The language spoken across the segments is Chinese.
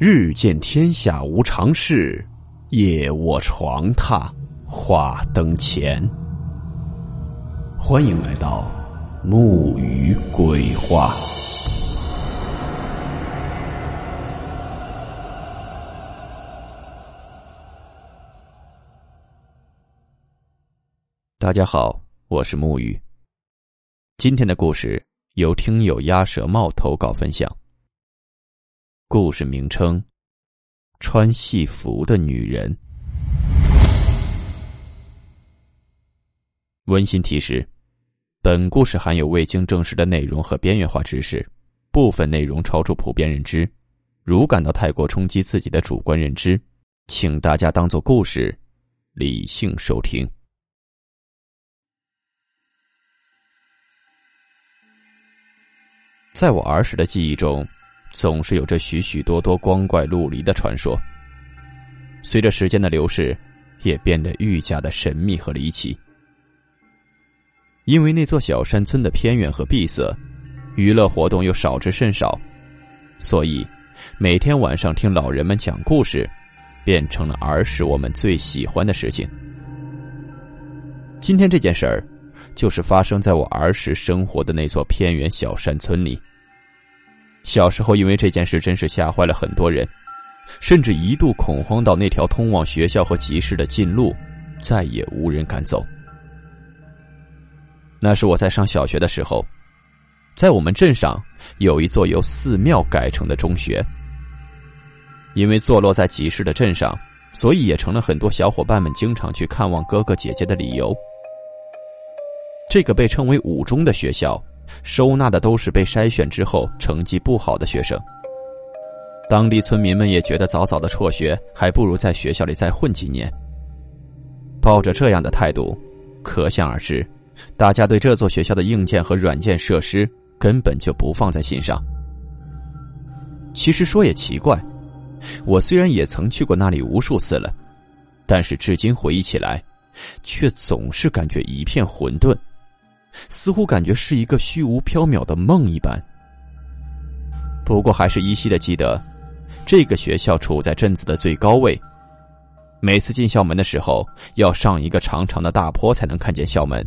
日见天下无常事，夜卧床榻话灯前。欢迎来到木鱼鬼话。大家好，我是木鱼。今天的故事由听友鸭舌帽投稿分享。故事名称：穿戏服的女人。温馨提示：本故事含有未经证实的内容和边缘化知识，部分内容超出普遍认知。如感到太过冲击自己的主观认知，请大家当做故事，理性收听。在我儿时的记忆中。总是有着许许多多光怪陆离的传说。随着时间的流逝，也变得愈加的神秘和离奇。因为那座小山村的偏远和闭塞，娱乐活动又少之甚少，所以每天晚上听老人们讲故事，变成了儿时我们最喜欢的事情。今天这件事儿，就是发生在我儿时生活的那座偏远小山村里。小时候，因为这件事，真是吓坏了很多人，甚至一度恐慌到那条通往学校和集市的近路再也无人敢走。那是我在上小学的时候，在我们镇上有一座由寺庙改成的中学，因为坐落在集市的镇上，所以也成了很多小伙伴们经常去看望哥哥姐姐的理由。这个被称为五中的学校。收纳的都是被筛选之后成绩不好的学生。当地村民们也觉得早早的辍学，还不如在学校里再混几年。抱着这样的态度，可想而知，大家对这座学校的硬件和软件设施根本就不放在心上。其实说也奇怪，我虽然也曾去过那里无数次了，但是至今回忆起来，却总是感觉一片混沌。似乎感觉是一个虚无缥缈的梦一般。不过还是依稀的记得，这个学校处在镇子的最高位。每次进校门的时候，要上一个长长的大坡才能看见校门。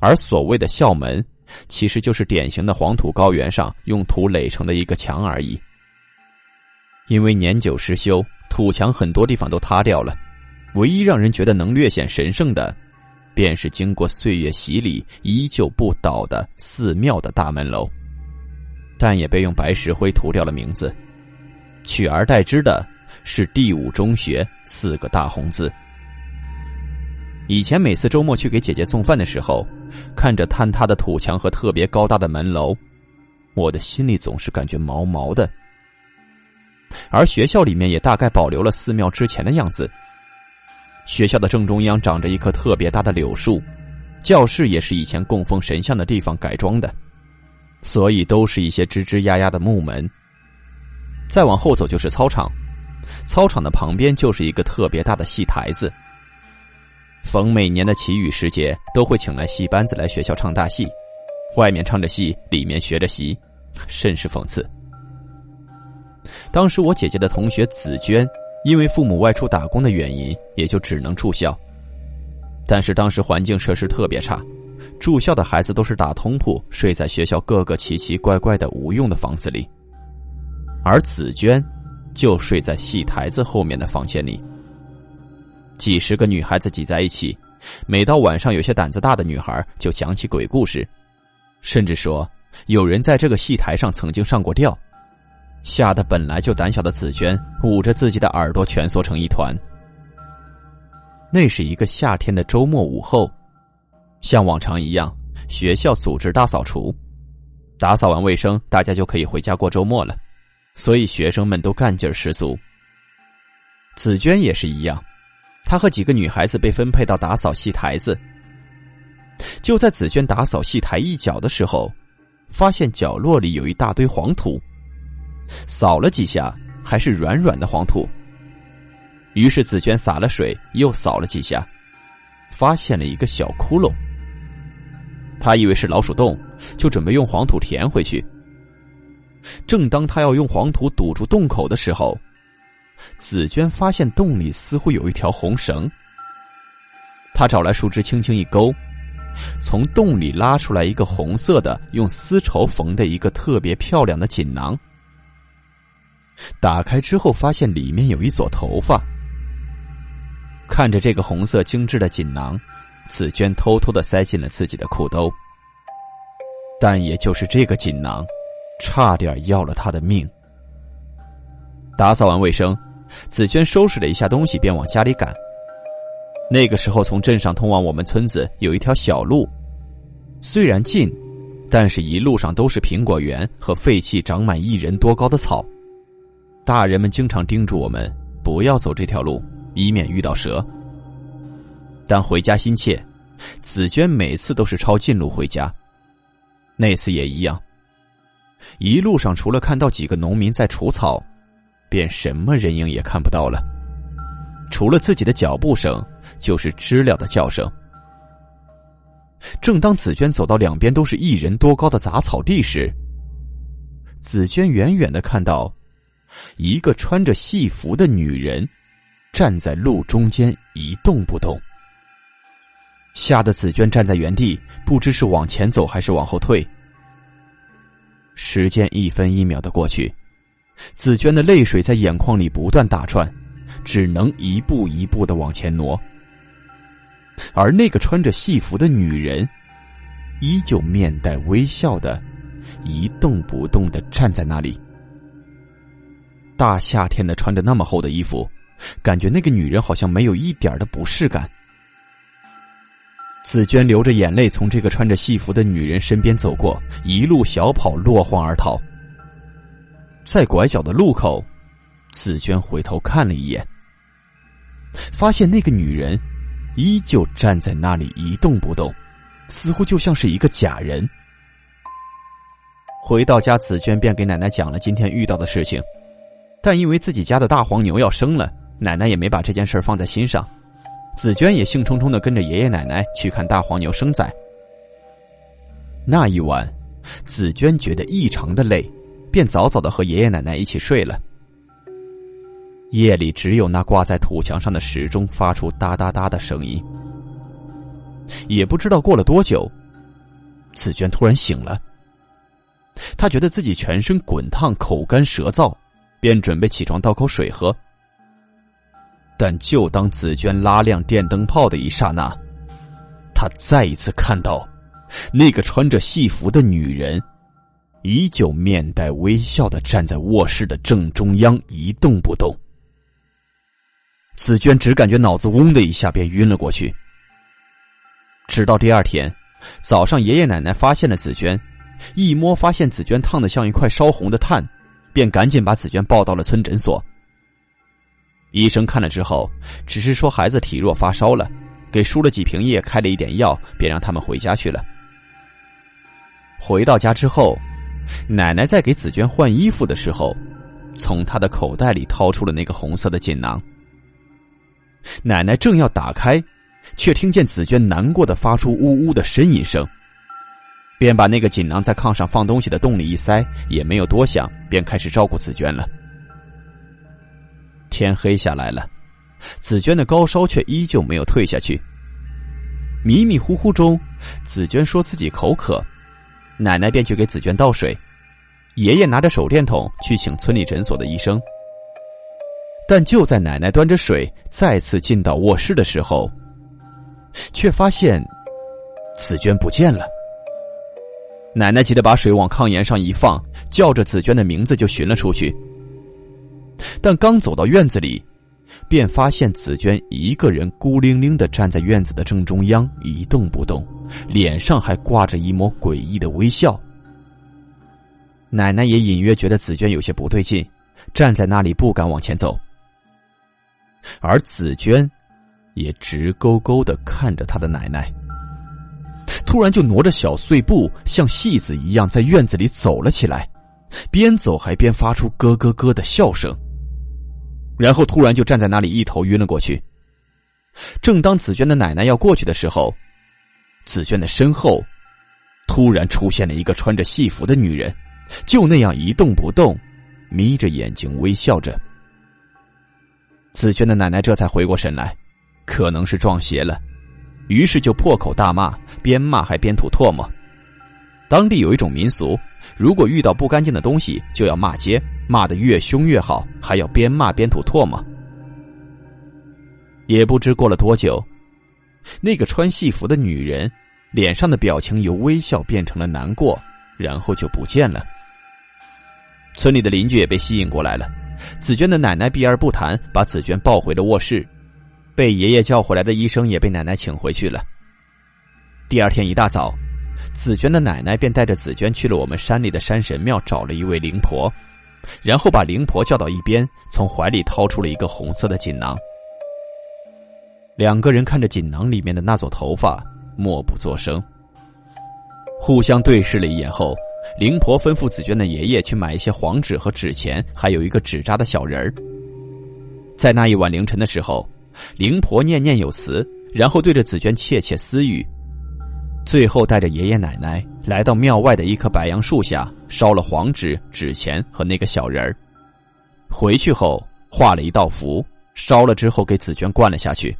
而所谓的校门，其实就是典型的黄土高原上用土垒成的一个墙而已。因为年久失修，土墙很多地方都塌掉了。唯一让人觉得能略显神圣的。便是经过岁月洗礼依旧不倒的寺庙的大门楼，但也被用白石灰涂掉了名字，取而代之的是“第五中学”四个大红字。以前每次周末去给姐姐送饭的时候，看着坍塌的土墙和特别高大的门楼，我的心里总是感觉毛毛的。而学校里面也大概保留了寺庙之前的样子。学校的正中央长着一棵特别大的柳树，教室也是以前供奉神像的地方改装的，所以都是一些吱吱呀呀的木门。再往后走就是操场，操场的旁边就是一个特别大的戏台子。逢每年的祈雨时节，都会请来戏班子来学校唱大戏，外面唱着戏，里面学着习，甚是讽刺。当时我姐姐的同学紫娟。因为父母外出打工的原因，也就只能住校。但是当时环境设施特别差，住校的孩子都是打通铺，睡在学校各个奇奇怪怪的无用的房子里。而紫娟，就睡在戏台子后面的房间里。几十个女孩子挤在一起，每到晚上，有些胆子大的女孩就讲起鬼故事，甚至说有人在这个戏台上曾经上过吊。吓得本来就胆小的紫娟捂着自己的耳朵蜷缩成一团。那是一个夏天的周末午后，像往常一样，学校组织大扫除，打扫完卫生，大家就可以回家过周末了，所以学生们都干劲十足。紫娟也是一样，她和几个女孩子被分配到打扫戏台子。就在紫娟打扫戏台一角的时候，发现角落里有一大堆黄土。扫了几下，还是软软的黄土。于是紫娟洒了水，又扫了几下，发现了一个小窟窿。他以为是老鼠洞，就准备用黄土填回去。正当他要用黄土堵住洞口的时候，紫娟发现洞里似乎有一条红绳。他找来树枝，轻轻一勾，从洞里拉出来一个红色的、用丝绸缝的一个特别漂亮的锦囊。打开之后，发现里面有一撮头发。看着这个红色精致的锦囊，紫娟偷偷的塞进了自己的裤兜。但也就是这个锦囊，差点要了她的命。打扫完卫生，紫娟收拾了一下东西，便往家里赶。那个时候，从镇上通往我们村子有一条小路，虽然近，但是一路上都是苹果园和废弃、长满一人多高的草。大人们经常叮嘱我们不要走这条路。以免遇到蛇。但回家心切，紫娟每次都是抄近路回家。那次也一样。一路上除了看到几个农民在除草，便什么人影也看不到了。除了自己的脚步声，就是知了的叫声。正当紫娟走到两边都是一人多高的杂草地时，紫娟远远的看到一个穿着戏服的女人。站在路中间一动不动，吓得紫娟站在原地，不知是往前走还是往后退。时间一分一秒的过去，紫娟的泪水在眼眶里不断打转，只能一步一步的往前挪。而那个穿着戏服的女人，依旧面带微笑的，一动不动的站在那里。大夏天的，穿着那么厚的衣服。感觉那个女人好像没有一点的不适感。紫娟流着眼泪从这个穿着戏服的女人身边走过，一路小跑，落荒而逃。在拐角的路口，紫娟回头看了一眼，发现那个女人依旧站在那里一动不动，似乎就像是一个假人。回到家，紫娟便给奶奶讲了今天遇到的事情，但因为自己家的大黄牛要生了。奶奶也没把这件事放在心上，紫娟也兴冲冲的跟着爷爷奶奶去看大黄牛生崽。那一晚，紫娟觉得异常的累，便早早的和爷爷奶奶一起睡了。夜里只有那挂在土墙上的时钟发出哒哒哒的声音。也不知道过了多久，紫娟突然醒了。她觉得自己全身滚烫，口干舌燥，便准备起床倒口水喝。但就当紫娟拉亮电灯泡的一刹那，她再一次看到，那个穿着戏服的女人，依旧面带微笑的站在卧室的正中央，一动不动。紫娟只感觉脑子嗡的一下，便晕了过去。直到第二天早上，爷爷奶奶发现了紫娟，一摸发现紫娟烫的像一块烧红的炭，便赶紧把紫娟抱到了村诊所。医生看了之后，只是说孩子体弱发烧了，给输了几瓶液，开了一点药，便让他们回家去了。回到家之后，奶奶在给紫娟换衣服的时候，从她的口袋里掏出了那个红色的锦囊。奶奶正要打开，却听见紫娟难过的发出呜呜的呻吟声，便把那个锦囊在炕上放东西的洞里一塞，也没有多想，便开始照顾紫娟了。天黑下来了，紫娟的高烧却依旧没有退下去。迷迷糊糊中，紫娟说自己口渴，奶奶便去给紫娟倒水，爷爷拿着手电筒去请村里诊所的医生。但就在奶奶端着水再次进到卧室的时候，却发现紫娟不见了。奶奶急得把水往炕沿上一放，叫着紫娟的名字就寻了出去。但刚走到院子里，便发现紫娟一个人孤零零的站在院子的正中央，一动不动，脸上还挂着一抹诡异的微笑。奶奶也隐约觉得紫娟有些不对劲，站在那里不敢往前走。而紫娟，也直勾勾的看着她的奶奶。突然就挪着小碎步，像戏子一样在院子里走了起来，边走还边发出咯咯咯的笑声。然后突然就站在那里，一头晕了过去。正当紫娟的奶奶要过去的时候，紫娟的身后突然出现了一个穿着戏服的女人，就那样一动不动，眯着眼睛微笑着。紫娟的奶奶这才回过神来，可能是撞邪了，于是就破口大骂，边骂还边吐唾沫。当地有一种民俗，如果遇到不干净的东西，就要骂街，骂得越凶越好，还要边骂边吐唾沫。也不知过了多久，那个穿戏服的女人脸上的表情由微笑变成了难过，然后就不见了。村里的邻居也被吸引过来了。紫娟的奶奶避而不谈，把紫娟抱回了卧室。被爷爷叫回来的医生也被奶奶请回去了。第二天一大早，紫娟的奶奶便带着紫娟去了我们山里的山神庙，找了一位灵婆，然后把灵婆叫到一边，从怀里掏出了一个红色的锦囊。两个人看着锦囊里面的那撮头发，默不作声，互相对视了一眼后。灵婆吩咐紫娟的爷爷去买一些黄纸和纸钱，还有一个纸扎的小人儿。在那一晚凌晨的时候，灵婆念念有词，然后对着紫娟窃窃私语，最后带着爷爷奶奶来到庙外的一棵白杨树下，烧了黄纸、纸钱和那个小人儿。回去后画了一道符，烧了之后给紫娟灌了下去，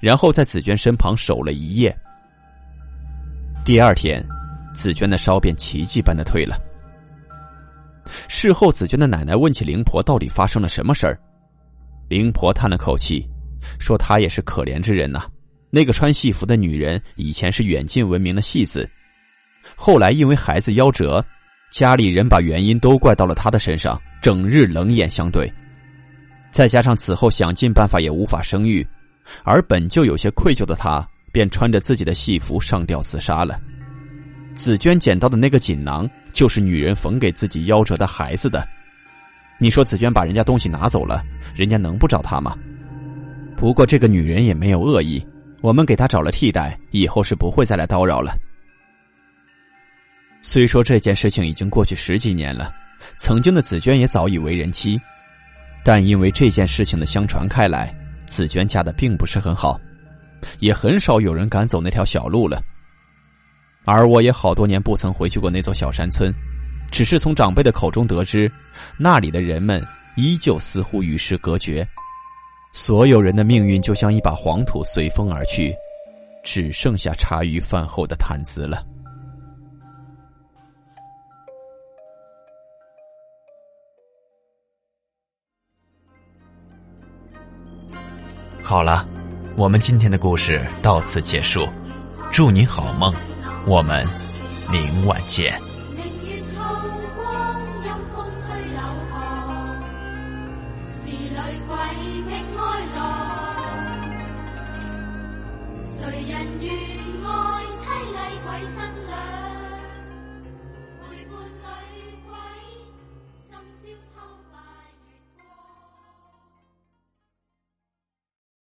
然后在紫娟身旁守了一夜。第二天。紫娟的烧便奇迹般的退了。事后，紫娟的奶奶问起灵婆到底发生了什么事儿，灵婆叹了口气，说：“她也是可怜之人呐。那个穿戏服的女人以前是远近闻名的戏子，后来因为孩子夭折，家里人把原因都怪到了她的身上，整日冷眼相对。再加上此后想尽办法也无法生育，而本就有些愧疚的她，便穿着自己的戏服上吊自杀了。”紫娟捡到的那个锦囊，就是女人缝给自己夭折的孩子的。你说紫娟把人家东西拿走了，人家能不找她吗？不过这个女人也没有恶意，我们给她找了替代，以后是不会再来叨扰了。虽说这件事情已经过去十几年了，曾经的紫娟也早已为人妻，但因为这件事情的相传开来，紫娟嫁的并不是很好，也很少有人敢走那条小路了。而我也好多年不曾回去过那座小山村，只是从长辈的口中得知，那里的人们依旧似乎与世隔绝，所有人的命运就像一把黄土随风而去，只剩下茶余饭后的谈资了。好了，我们今天的故事到此结束，祝你好梦。我们明晚见。